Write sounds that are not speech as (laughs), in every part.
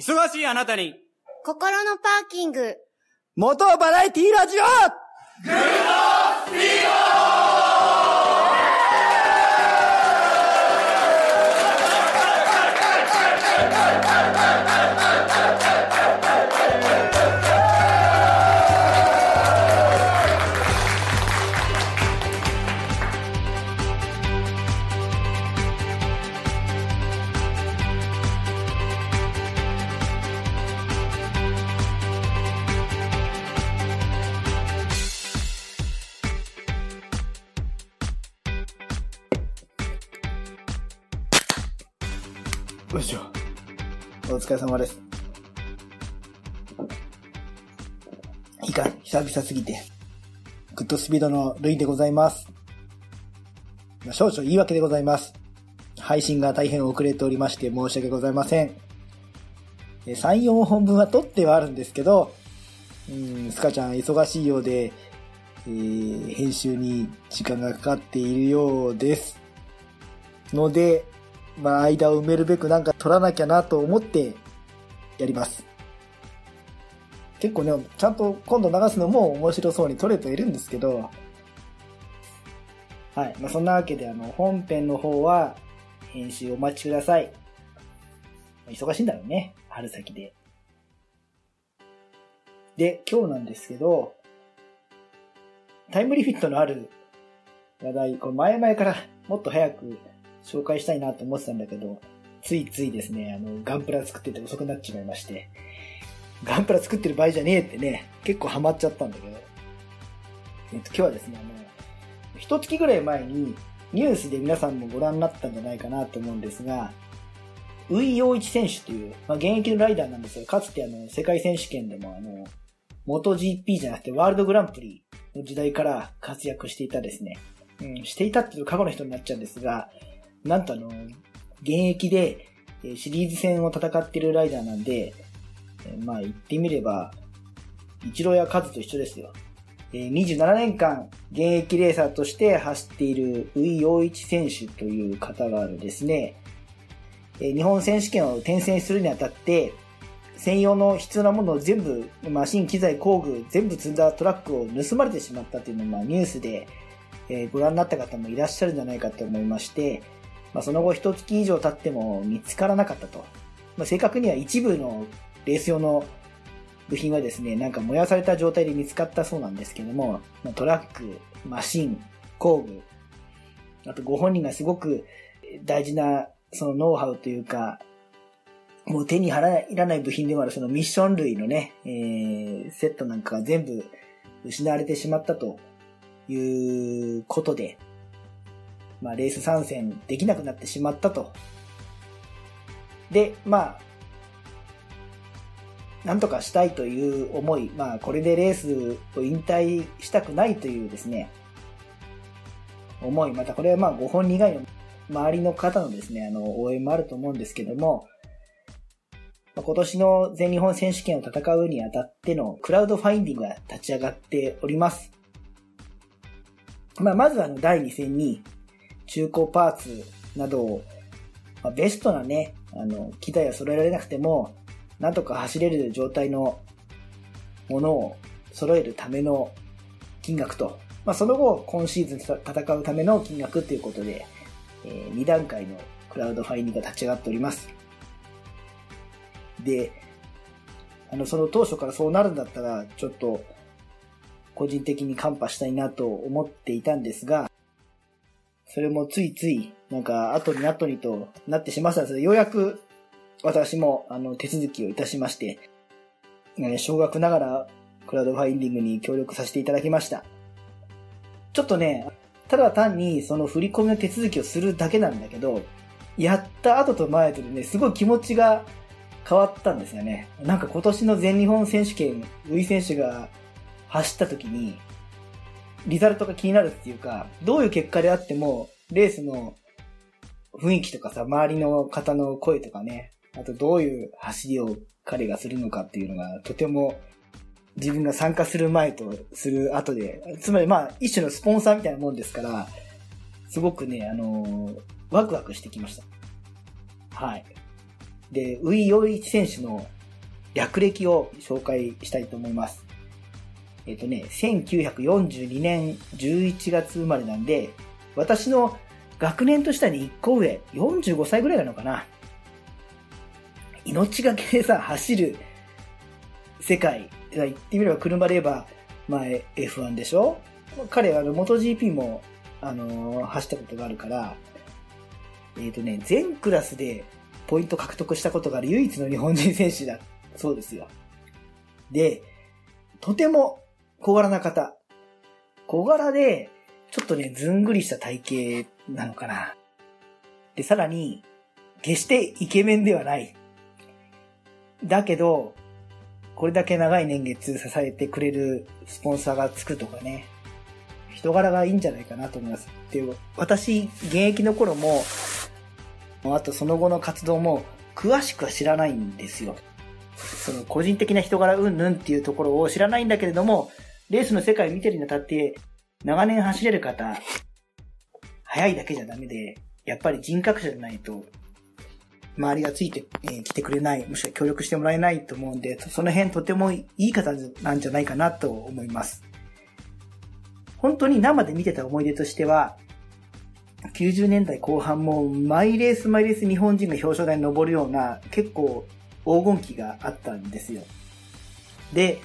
忙しいあなたに、心のパーキング。元バラエティラジオよ疲れ様です。いいか、久々すぎて。グッドスピードのルイでございます。少々言い訳でございます。配信が大変遅れておりまして申し訳ございません。え3、4本分は撮ってはあるんですけど、うん、スカちゃん忙しいようで、えー編集に時間がかかっているようです。ので、まあ、間を埋めるべくなんか取らなきゃなと思ってやります。結構ね、ちゃんと今度流すのも面白そうに撮れているんですけど、はい。まあ、そんなわけで、あの、本編の方は、編集お待ちください。忙しいんだろうね。春先で。で、今日なんですけど、タイムリミットのある話題、これ前々からもっと早く紹介したいなと思ってたんだけど、ついついですね、あの、ガンプラ作ってて遅くなっちまいまして、ガンプラ作ってる場合じゃねえってね、結構ハマっちゃったんだけど、えっと、今日はですね、あの、一月ぐらい前にニュースで皆さんもご覧になったんじゃないかなと思うんですが、ウイ・ヨウイチ選手という、まあ、現役のライダーなんですが、かつてあの、世界選手権でもあの、元 GP じゃなくてワールドグランプリの時代から活躍していたですね、うん、していたっていう過去の人になっちゃうんですが、なんとあの、現役でシリーズ戦を戦っているライダーなんで、まあ言ってみれば、一郎やカズと一緒ですよ。27年間現役レーサーとして走っているウイ・ヨウイチ選手という方があるですね、日本選手権を転戦するにあたって、専用の必要なものを全部、マシン、機材、工具、全部積んだトラックを盗まれてしまったというのを、ニュースで、ご覧になった方もいらっしゃるんじゃないかと思いまして、まあ、その後一月以上経っても見つからなかったと。まあ、正確には一部のレース用の部品はですね、なんか燃やされた状態で見つかったそうなんですけども、まトラック、マシン、工具、あとご本人がすごく大事なそのノウハウというか、もう手に入らない部品でもあるそのミッション類のね、えーセットなんかが全部失われてしまったということで、まあ、レース参戦できなくなってしまったと。で、まあ、なんとかしたいという思い、まあ、これでレースを引退したくないというですね、思い、またこれはまあ、ご本人以外の周りの方のですね、あの、応援もあると思うんですけども、ま今年の全日本選手権を戦うにあたってのクラウドファインディングが立ち上がっております。まあ、まずはあの第2戦に中古パーツなどを、まあ、ベストなね、あの、機材を揃えられなくても、なんとか走れる状態のものを揃えるための金額と、まあ、その後、今シーズン戦うための金額ということで、え2段階のクラウドファインディングが立ち上がっております。で、あの、その当初からそうなるんだったら、ちょっと、個人的にカンパしたいなと思っていたんですが、それもついつい、なんか、後に後にとなってしまったんですようやく、私も、あの、手続きをいたしまして、えー少額ながら、クラウドファインディングに協力させていただきました。ちょっとね、ただ単にその振り込みの手続きをするだけなんだけど、やった後と前とでね、すごい気持ちが変わったんですよね。なんか今年の全日本選手権、ウイ選手が走った時に、リザルトが気になるっていうか、どういう結果であっても、レースの雰囲気とかさ、周りの方の声とかね、あとどういう走りを彼がするのかっていうのが、とても自分が参加する前とする後で、つまりまあ一種のスポンサーみたいなもんですから、すごくね、あのーワクワクしてきました。はい。で、ウイ・ヨイチ選手の略歴を紹介したいと思います。えっ、とね、1942年11月生まれなんで、私の学年としては1個上、45歳ぐらいなのかな。命がけでさ、走る世界、言ってみれば車で言えば、まあ F1 でしょ？彼はあの、元 GP も、あのー走ったことがあるから、えっ、とね、全クラスでポイント獲得したことがある唯一の日本人選手だ。そうですよ。で、とても小柄な方。小柄で、ちょっとね、ずんぐりした体型なのかな。で、さらに、決してイケメンではない。だけど、これだけ長い年月支えてくれるスポンサーがつくとかね、人柄がいいんじゃないかなと思います。で、私、現役の頃も、あとその後の活動も詳しくは知らないんですよ。その個人的な人柄うんぬんっていうところを知らないんだけれども、レースの世界を見てるにあたって、長年走れる方、速いだけじゃダメで、やっぱり人格者じゃないと、周りがついてき、えーてくれない、もしくは協力してもらえないと思うんで、その辺とてもいい方なんじゃないかなと思います。本当に生で見てた思い出としては、90年代後半も毎レース毎レース日本人が表彰台に登るような結構黄金期があったんですよ。で、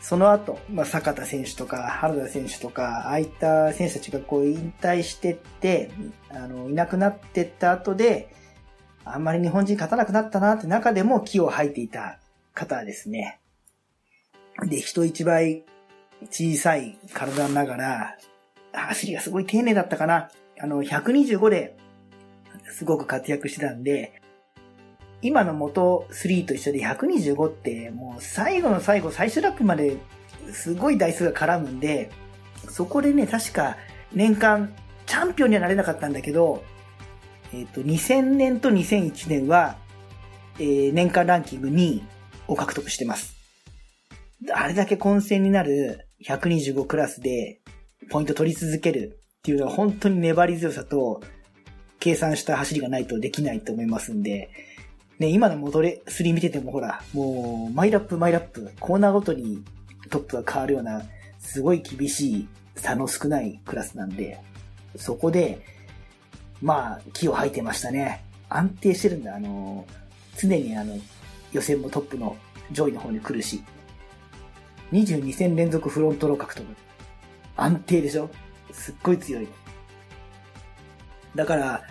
その後、まあ、坂田選手とか原田選手とか、ああいった選手たちがこう引退してって、あの、いなくなってった後で、あんまり日本人勝たなくなったなって中でも木を吐いていた方ですね。で、人一倍小さい体ながら、走りがすごい丁寧だったかな。あの、125ですごく活躍してたんで、今の元3と一緒で125ってもう最後の最後、最終ラップまですごい台数が絡むんで、そこでね、確か年間チャンピオンにはなれなかったんだけど、えっ、と、2000年と2001年は、えー年間ランキング2位を獲得してます。あれだけ混戦になる125クラスでポイント取り続けるっていうのは本当に粘り強さと計算した走りがないとできないと思いますんで、ね、今のモトレ3見ててもほら、もう、マイラップマイラップ、コーナーごとにトップが変わるような、すごい厳しい差の少ないクラスなんで、そこで、まあ、気を吐いてましたね。安定してるんだ。あの、常にあの、予選もトップの上位の方に来るし、22戦連続フロントロー獲得。安定でしょ？すっごい強い。だから、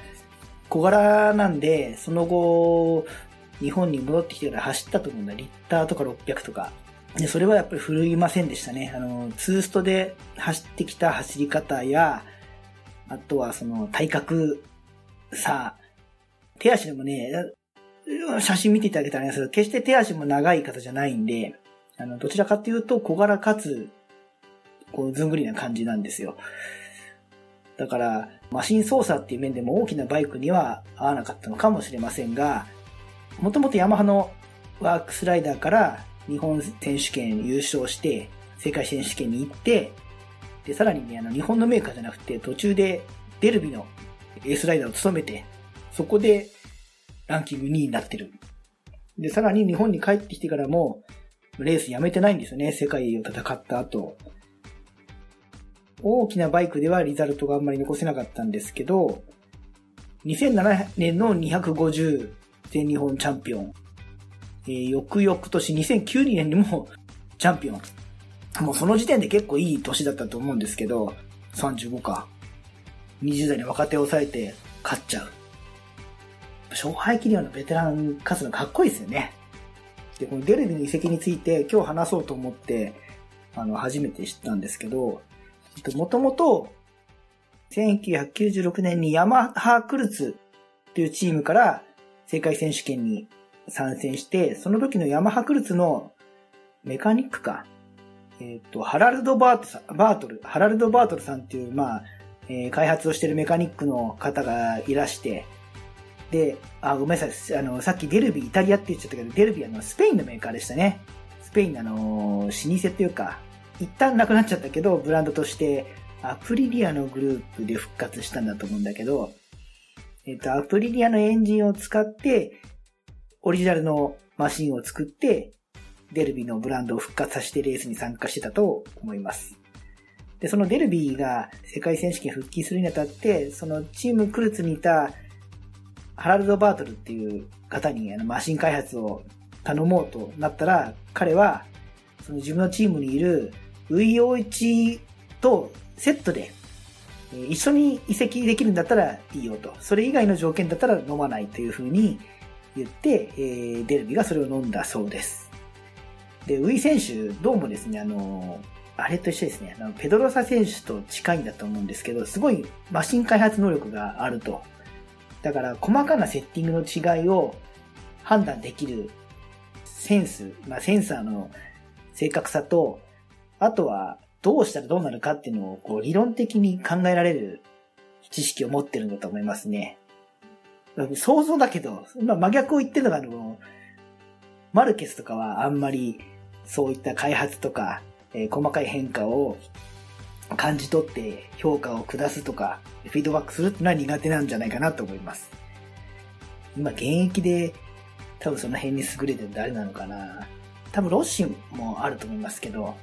小柄なんで、その後、日本に戻ってきてから走ったと思うんだ。リッターとか600とか。で、それはやっぱり振るいませんでしたね。あの、ツーストで走ってきた走り方や、あとはその体格さ、手足でもね、写真見ていただけたらあれですけど、決して手足も長い方じゃないんで、あの、どちらかというと小柄かつ、こう、ずんぐりな感じなんですよ。だから、マシン操作っていう面でも大きなバイクには合わなかったのかもしれませんが、もともとヤマハのワークスライダーから日本選手権優勝して、世界選手権に行って、で、さらにね、あの、日本のメーカーじゃなくて、途中でデルビのエースライダーを務めて、そこでランキング2位になってる。で、さらに日本に帰ってきてからも、レースやめてないんですよね、世界を戦った後。大きなバイクではリザルトがあんまり残せなかったんですけど、2007年の250全日本チャンピオン、えー翌々年2009年にも (laughs) チャンピオン。もうその時点で結構いい年だったと思うんですけど、35か。20代の若手を抑えて勝っちゃう。勝敗切りようなベテラン勝つのかっこいいですよね。で、このデルビの移籍について今日話そうと思って、あの、初めて知ったんですけど、もともと、1996年にヤマハクルツというチームから世界選手権に参戦して、その時のヤマハクルツのメカニックか、えっ、と、ハラルド・バートさん、バートル、ハラルド・バートルさんっていう、まあ、えー開発をしてるメカニックの方がいらして、で、あ、ごめんなさい、あの、さっきデルビー、イタリアって言っちゃったけど、デルビーあの、スペインのメーカーでしたね。スペインのあの、老舗っていうか、一旦なくなっちゃったけど、ブランドとして、アプリリアのグループで復活したんだと思うんだけど、えっ、と、アプリリアのエンジンを使って、オリジナルのマシンを作って、デルビーのブランドを復活させてレースに参加してたと思います。で、そのデルビーが世界選手権復帰するにあたって、そのチームクルツにいたハラルド・バートルっていう方にあのマシン開発を頼もうとなったら、彼はその自分のチームにいるウイオイチとセットで一緒に移籍できるんだったらいいよと。それ以外の条件だったら飲まないというふうに言って、えー、デルビがそれを飲んだそうです。で、ウイ選手、どうもですね、あの、あれと一緒ですね、あのペドロサ選手と近いんだと思うんですけど、すごいマシン開発能力があると。だから、細かなセッティングの違いを判断できるセンス、まあ、センサーの正確さと、あとは、どうしたらどうなるかっていうのをこう理論的に考えられる知識を持ってるんだと思いますね。想像だけど、まあ、真逆を言ってるのがあの、マルケスとかはあんまりそういった開発とか、えー、細かい変化を感じ取って評価を下すとか、フィードバックするっていうのは苦手なんじゃないかなと思います。今現役で多分その辺に優れてる誰なのかな。多分ロッシンもあると思いますけど、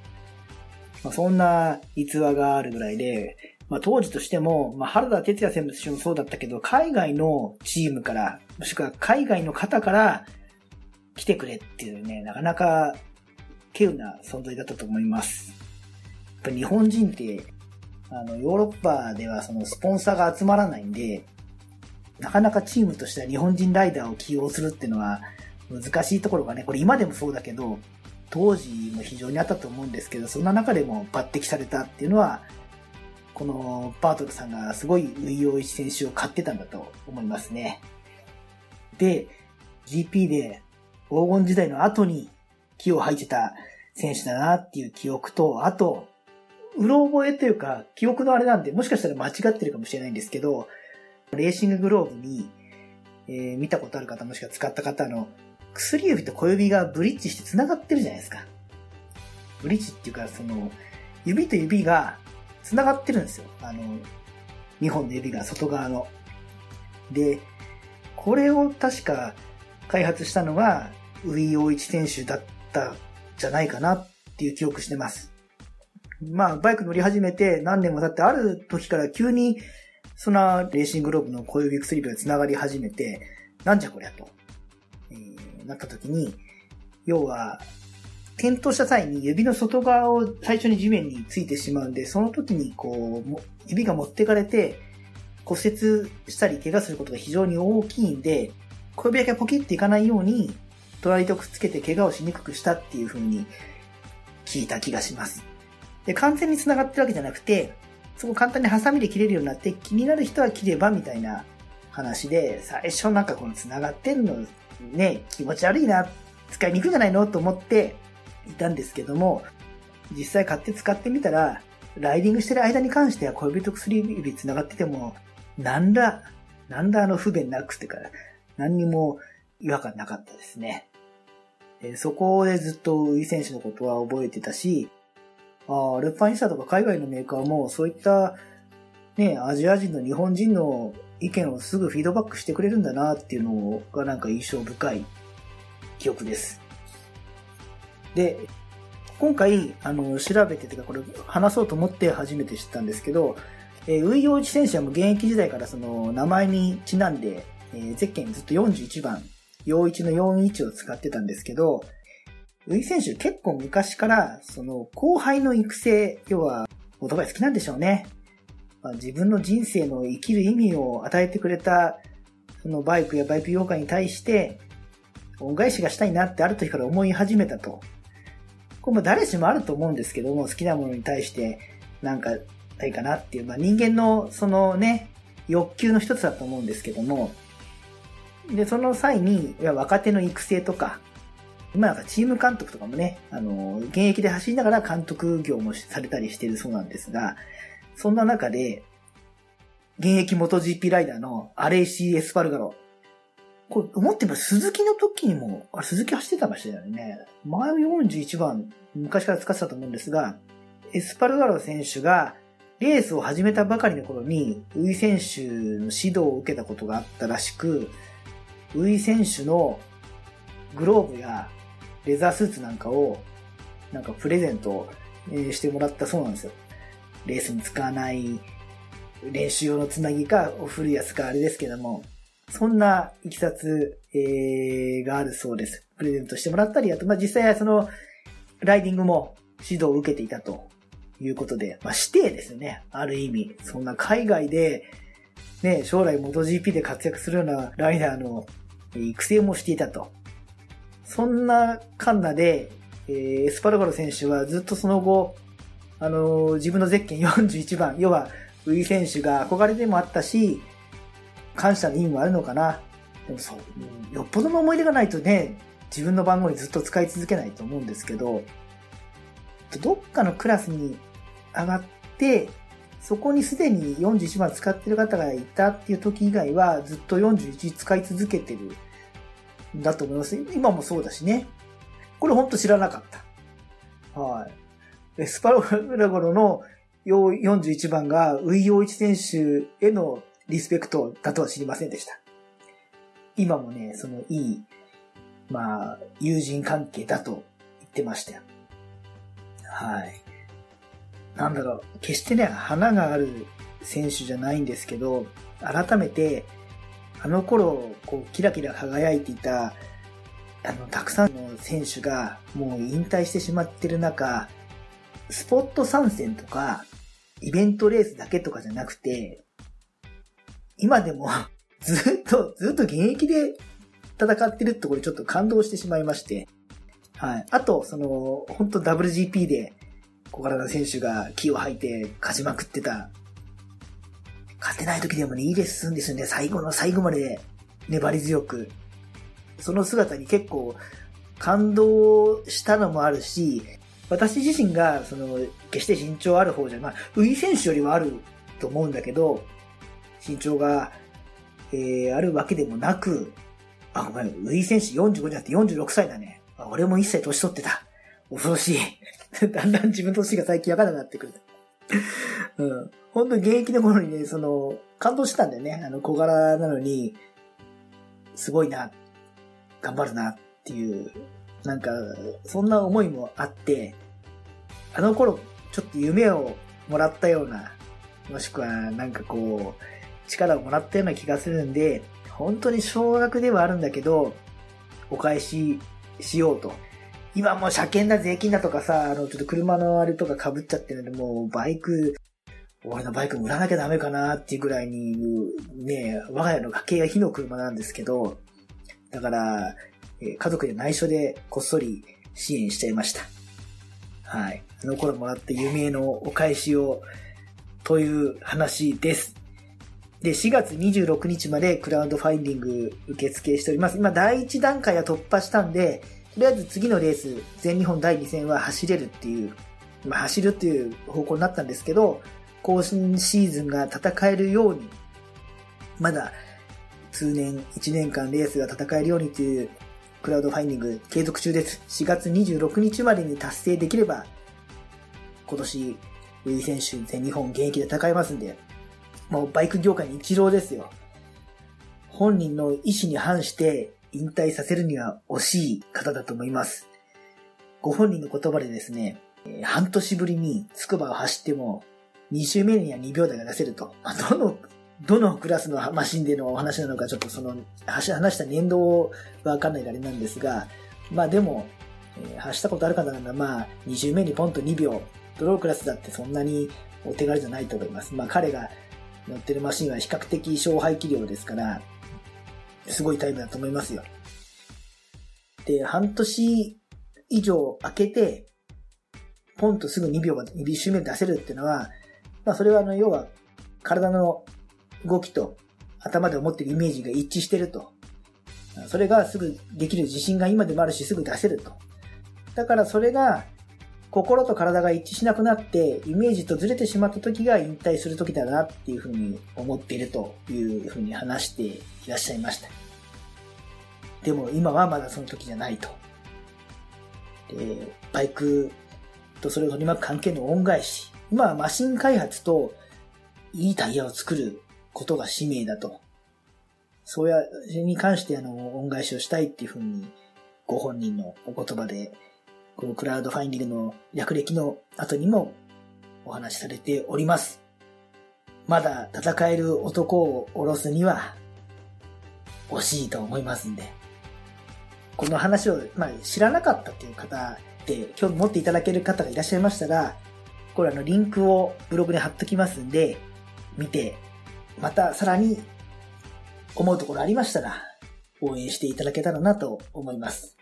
まあ、そんな逸話があるぐらいで、まあ、当時としても、まあ、原田哲也選手もそうだったけど、海外のチームから、もしくは海外の方から来てくれっていうね、なかなか稀有な存在だったと思います。やっぱ日本人って、あの、ヨーロッパではそのスポンサーが集まらないんで、なかなかチームとしては日本人ライダーを起用するっていうのは難しいところがね、これ今でもそうだけど、当時も非常にあったと思うんですけど、そんな中でも抜擢されたっていうのは、このバートルさんがすごいウイオイ選手を買ってたんだと思いますね。で、GP で黄金時代の後に木を吐いてた選手だなっていう記憶と、あと、うろ覚えというか、記憶のあれなんで、もしかしたら間違ってるかもしれないんですけど、レーシンググローブに、えー、見たことある方もしくは使った方の薬指と小指がブリッジして繋がってるじゃないですか。ブリッジっていうか、その、指と指が繋がってるんですよ。あの、2本の指が外側の。で、これを確か開発したのが、ウィーオイチ選手だったじゃないかなっていう記憶してます。まあ、バイク乗り始めて何年も経ってある時から急に、そのレーシングローブの小指薬指が繋がり始めて、なんじゃこりゃと。なった時に、要は、転倒した際に指の外側を最初に地面についてしまうんで、その時にこう、指が持ってかれて骨折したり怪我することが非常に大きいんで、小指だけポキっていかないように、隣とくっつけて怪我をしにくくしたっていう風に聞いた気がします。で、完全に繋がってるわけじゃなくて、そこ簡単にハサミで切れるようになって気になる人は切ればみたいな話で、最初なんかこの繋がってるのね、気持ち悪いな、使いにくいんじゃないのと思っていたんですけども、実際買って使ってみたら、ライディングしてる間に関しては小指と薬指繋がってても、なんだ、なんだあの不便なくてから、何にも違和感なかったですね。でそこでずっとウィ選手のことは覚えてたし、ああ、ルパンインスタとか海外のメーカーもそういったね、アジア人の日本人の意見をすぐフィードバックしてくれるんだなっていうのがなんか印象深い記憶です。で、今回、あの、調べてて、これ話そうと思って初めて知ったんですけど、えー、ウイヨウチ選手はもう現役時代からその名前にちなんで、えー、ゼッケンずっと41番、陽一の41を使ってたんですけど、ウイ選手結構昔から、その後輩の育成、要は、オートバイ好きなんでしょうね。まあ、自分の人生の生きる意味を与えてくれた、そのバイクやバイク業界に対して、恩返しがしたいなってある時から思い始めたと。これも誰しもあると思うんですけども、好きなものに対してなんかないかなっていう、まあ、人間のそのね、欲求の一つだと思うんですけども、で、その際に、いや若手の育成とか、今なんかチーム監督とかもね、あの、現役で走りながら監督業もされたりしてるそうなんですが、そんな中で、現役元 GP ライダーのアレイシ・エスパルガロ。これ、思ってみればスズキの時にも、あれスズキ走ってたましたよね。前41番、昔から使ってたと思うんですが、エスパルガロ選手が、レースを始めたばかりの頃に、宇井選手の指導を受けたことがあったらしく、宇井選手のグローブやレザースーツなんかを、なんかプレゼントしてもらったそうなんですよ。レースに使わない練習用のつなぎか、お古いやつかあれですけども、そんないきさつ、えー、があるそうです。プレゼントしてもらったり、あと、まあ、実際その、ライディングも指導を受けていたということで、まあ、指定ですよね。ある意味。そんな海外で、ね、将来 MotoGP で活躍するようなライダーの育成もしていたと。そんなカンナで、えー、エスパルガロ選手はずっとその後、あの、自分のゼッケン41番、要は、ウィ選手が憧れでもあったし、感謝の意味もあるのかな。でもそう、よっぽどの思い出がないとね、自分の番号にずっと使い続けないと思うんですけど、どっかのクラスに上がって、そこにすでに41番使ってる方がいたっていう時以外はずっと41使い続けてるんだと思います。今もそうだしね。これほんと知らなかった。はい。スパロラゴロの41番がウイヨウイチ選手へのリスペクトだとは知りませんでした。今もね、そのいい、まあ、友人関係だと言ってましたよ。はい。なんだろう、決してね、花がある選手じゃないんですけど、改めて、あの頃、こう、キラキラ輝いていた、あの、たくさんの選手が、もう引退してしまってる中、スポット参戦とか、イベントレースだけとかじゃなくて、今でも (laughs) ずっと、ずっと現役で戦ってるってこれちょっと感動してしまいまして、はい。あと、その、本当 WGP で小柄な選手が気を吐いて勝ちまくってた。勝てない時でもね、いいレッスンですよね。最後の最後まで粘り強く。その姿に結構感動したのもあるし、私自身が、その、決して身長ある方じゃ、まあ、ウイ選手よりはあると思うんだけど、身長が、えー、あるわけでもなく、あ、ごめん、ウイ選手45じゃなくて46歳だね。俺も一歳年取ってた。恐ろしい。(laughs) だんだん自分の年が最近わからなくなってくる。うん。本当に現役の頃にね、その、感動してたんだよね。あの、小柄なのに、すごいな、頑張るなっていう、なんか、そんな思いもあって、あの頃、ちょっと夢をもらったような、もしくは、なんかこう、力をもらったような気がするんで、本当に少額ではあるんだけど、お返ししようと。今もう車検だ、税金だとかさ、あの、ちょっと車のあれとか被っちゃってるんで、もうバイク、俺のバイク売らなきゃダメかなっていうぐらいに、ね、我が家の家計が火の車なんですけど、だから、家族で内緒でこっそり支援しちゃいました。はい。あの頃もらった夢へのお返しを、という話です。で、4月26日までクラウドファインディング受付しております。今、第1段階は突破したんで、とりあえず次のレース、全日本第2戦は走れるっていう、まあ、走るっていう方向になったんですけど、更新シーズンが戦えるように、まだ数年、1年間レースが戦えるようにというクラウドファインディング継続中です。4月26日までに達成できれば、今年、ウィー選手全日本現役で戦えますんで、もうバイク業界に一郎ですよ。本人の意思に反して引退させるには惜しい方だと思います。ご本人の言葉でですね、半年ぶりに筑波を走っても2周目には2秒台が出せると。まあ、どの、どのクラスのマシンでのお話なのかちょっとその、話した年度はわかんないあれなんですが、まあでも、えー、走ったことある方ならまあ2周目にポンと2秒、ドロークラスだってそんなにお手軽じゃないと思います。まあ彼が乗ってるマシンは比較的勝敗気量ですから、すごいタイムだと思いますよ。で、半年以上空けて、ポンとすぐ2秒まで、2周目出せるっていうのは、まあそれはあの、要は、体の動きと頭で思ってるイメージが一致してると。それがすぐできる自信が今でもあるし、すぐ出せると。だからそれが、心と体が一致しなくなって、イメージとずれてしまった時が引退する時だなっていうふうに思っているというふうに話していらっしゃいました。でも今はまだその時じゃないと。で、バイクとそれを取り巻く関係の恩返し。今はマシン開発といいタイヤを作ることが使命だと。そうや、それに関してあの、恩返しをしたいっていうふうにご本人のお言葉で、このクラウドファインディングの略歴の後にもお話しされております。まだ戦える男を下ろすには惜しいと思いますんで、この話を、まあ、知らなかったっていう方で興味持っていただける方がいらっしゃいましたら、これあのリンクをブログに貼っときますんで、見て、またさらに思うところありましたら、応援していただけたらなと思います。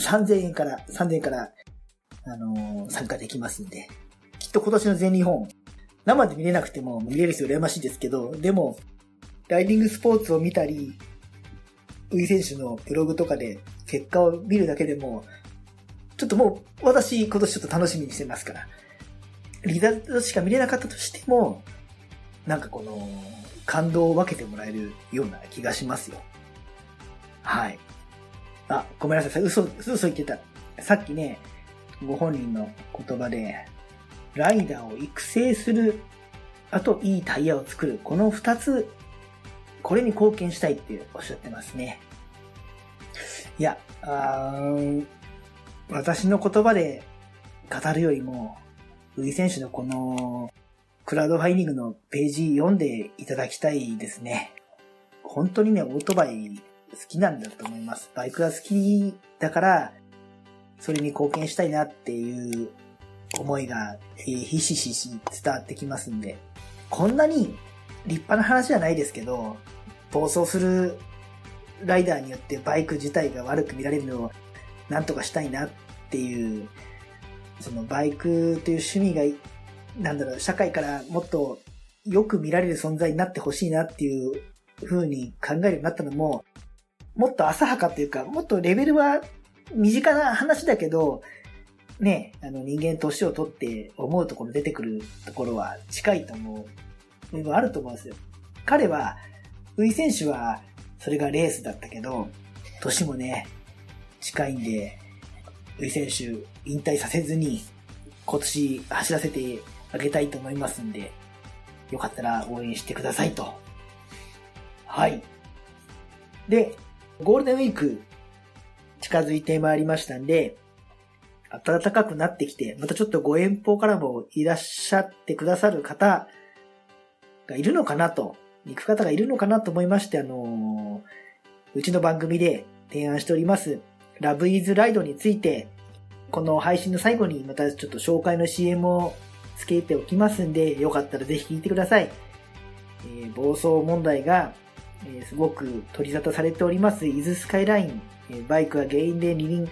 3000円から、3000円から、あのー、参加できますんで、きっと今年の全日本、生で見れなくても見れる人羨ましいですけど、でも、ライディングスポーツを見たり、ウィ選手のブログとかで結果を見るだけでも、ちょっともう私今年ちょっと楽しみにしてますから、リザルトしか見れなかったとしても、なんかこの、感動を分けてもらえるような気がしますよ。はい。あ、ごめんなさい。嘘、嘘言ってた。さっきね、ご本人の言葉で、ライダーを育成する、あといいタイヤを作る。この二つ、これに貢献したいっておっしゃってますね。いや、あー私の言葉で語るよりも、ウィ選手のこのクラウドファイニングのページ読んでいただきたいですね。本当にね、オートバイ好きなんだと思います。バイクが好きだから、それに貢献したいなっていう思いが、えー、ひしひし伝わってきますんで、こんなに立派な話じゃないですけど、暴走するライダーによってバイク自体が悪く見られるのをなんとかしたいなっていう、そのバイクという趣味がなんだろう、社会からもっとよく見られる存在になってほしいなっていう風に考えるようになったのも、もっと浅はかというか、もっとレベルは身近な話だけど、ね、あの人間年を取って思うところ出てくるところは近いと思う部分あると思うんですよ。彼は、ウイ選手はそれがレースだったけど、年もね、近いんで、ウイ選手引退させずに今年走らせてあげたいと思いますんで、よかったら応援してくださいと。はい。で、ゴールデンウィーク近づいてまいりましたんで、暖かくなってきて、またちょっとご遠方からもいらっしゃってくださる方がいるのかなと、行く方がいるのかなと思いまして、あのー、うちの番組で提案しております、ラブイズライドについて、この配信の最後にまたちょっと紹介の CM をつけておきますんで、よかったらぜひ聞いてください。えー、暴走問題が、えー、すごく取り沙汰されております、伊豆スカイライン、えー、バイクが原因で二輪、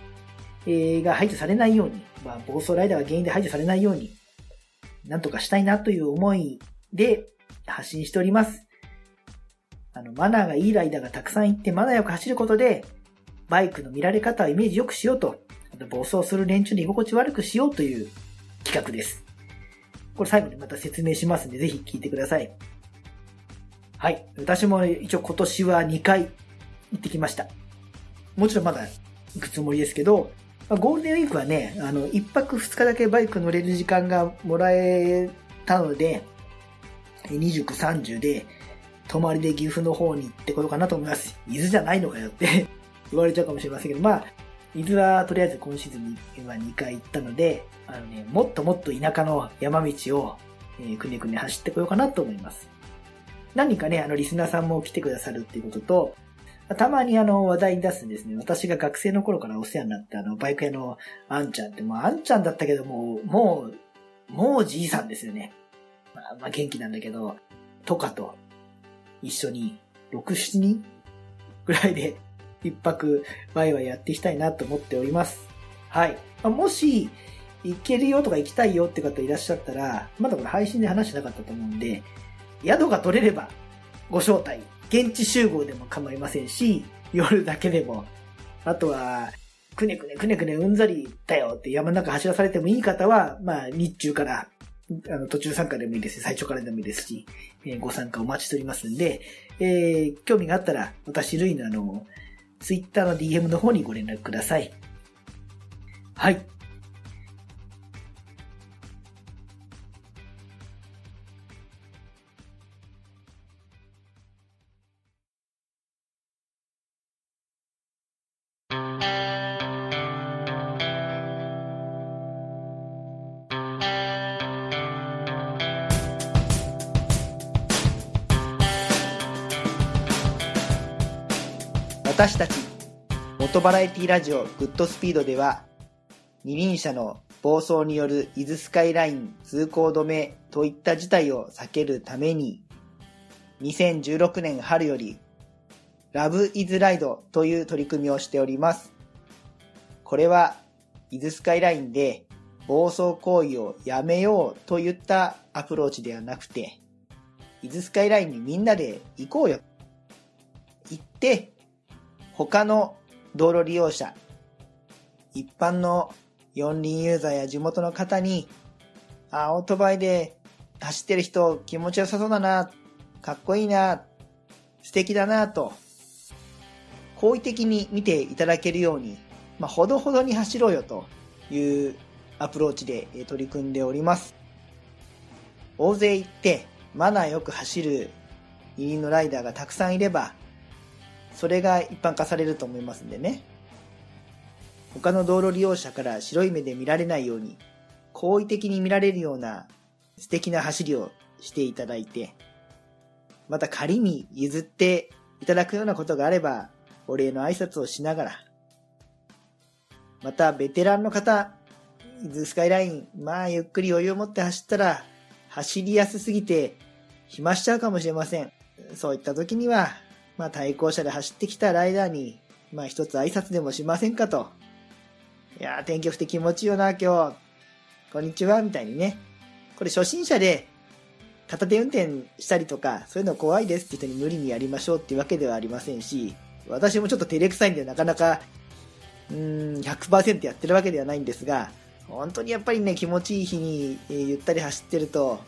えー、が排除されないように、まあ、暴走ライダーが原因で排除されないように、なんとかしたいなという思いで発信しております。あの、マナーがいいライダーがたくさんいってマナーよく走ることで、バイクの見られ方をイメージよくしようと、暴走する連中の居心地悪くしようという企画です。これ最後にまた説明しますんで、ぜひ聞いてください。はい。私も一応今年は2回行ってきました。もちろんまだ行くつもりですけど、ゴールデンウィークはね、あの、1泊2日だけバイク乗れる時間がもらえたので、29、30で、泊まりで岐阜の方に行ってこようかなと思います。伊豆じゃないのかよって (laughs) 言われちゃうかもしれませんけど、まあ、伊豆はとりあえず今シーズンには2回行ったので、あのね、もっともっと田舎の山道を、えー、くねくね走ってこようかなと思います。何かね、あの、リスナーさんも来てくださるっていうことと、たまにあの、話題に出すんですね。私が学生の頃からお世話になったあの、バイク屋のあんちゃんって、もうあんちゃんだったけども、もう、もうじいさんですよね。まあ、まあ、元気なんだけど、とかと一緒に、6、7人ぐらいで一泊ワイワイやっていきたいなと思っております。はい。まあ、もし、行けるよとか行きたいよって方いらっしゃったら、まだこれ配信で話してなかったと思うんで、宿が取れればご招待、現地集合でも構いませんし、夜だけでも、あとは、くねくねくねくねうんざりだよって山の中走らされてもいい方は、まあ日中からあの、途中参加でもいいですし、最初からでもいいですし、えー、ご参加お待ちしておりますんで、えー、興味があったら、私類のあの、Twitter の DM の方にご連絡ください。はい。私たち、元バラエティラジオグッドスピードでは、二輪車の暴走による伊豆スカイライン通行止めといった事態を避けるために、2016年春より、ラブイズライドという取り組みをしております。これは、伊豆スカイラインで暴走行為をやめようといったアプローチではなくて、伊豆スカイラインにみんなで行こうよ。行って、他の道路利用者、一般の四輪ユーザーや地元の方に、あ、オートバイで走ってる人気持ちよさそうだな、かっこいいな、素敵だなと、好意的に見ていただけるように、まあ、ほどほどに走ろうよというアプローチで取り組んでおります。大勢行ってマナーよく走る二輪のライダーがたくさんいれば、それが一般化されると思いますんでね。他の道路利用者から白い目で見られないように、好意的に見られるような素敵な走りをしていただいて、また仮に譲っていただくようなことがあれば、お礼の挨拶をしながら、またベテランの方、伊豆スカイライン、まあゆっくり余裕を持って走ったら、走りやすすぎて暇しちゃうかもしれません。そういった時には、まあ対向車で走ってきたライダーに、まあ一つ挨拶でもしませんかと。いやー、天気良くて気持ちいいよな、今日。こんにちは、みたいにね。これ初心者で片手運転したりとか、そういうの怖いですって人に無理にやりましょうっていうわけではありませんし、私もちょっと照れくさいんでなかなか、うーん、100%やってるわけではないんですが、本当にやっぱりね、気持ちいい日に、えー、ゆったり走ってると、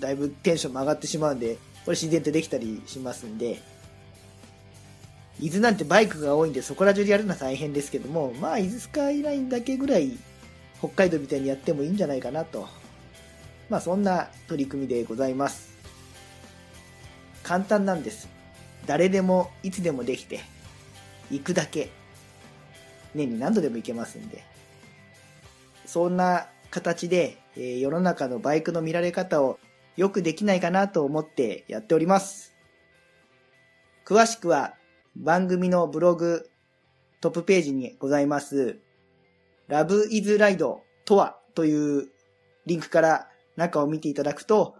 だいぶテンションも上がってしまうんで、これ自然とできたりしますんで、伊豆なんてバイクが多いんでそこら中でやるのは大変ですけども、まあ伊豆スカイラインだけぐらい北海道みたいにやってもいいんじゃないかなと。まあそんな取り組みでございます。簡単なんです。誰でもいつでもできて、行くだけ。年に何度でも行けますんで。そんな形で、え、世の中のバイクの見られ方をよくできないかなと思ってやっております。詳しくは番組のブログトップページにございます Love is Ride とはというリンクから中を見ていただくと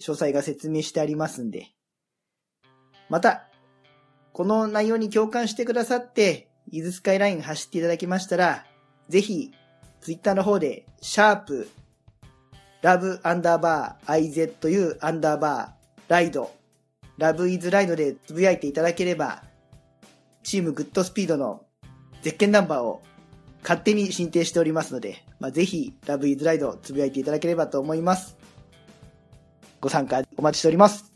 詳細が説明してありますんで。また、この内容に共感してくださって、イズスカイライン走っていただきましたら、ぜひツイッターの方で、シャープ、ラブアンダーバー IZU アンダーバーライド、ラブイズライドでつぶやいていただければ、チームグッドスピードの絶景ナンバーを勝手に申請しておりますので、まあ、ぜひ、ラブイズライドつぶやいていただければと思います。ご参加お待ちしております。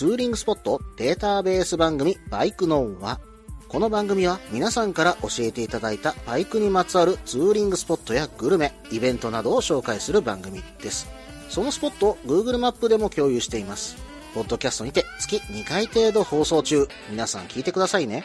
ツーリングスポットデータベース番組バイクノンは、この番組は皆さんから教えていただいたバイクにまつわるツーリングスポットやグルメ、イベントなどを紹介する番組です。そのスポットを Google マップでも共有しています。ポッドキャストにて月2回程度放送中。皆さん聞いてくださいね。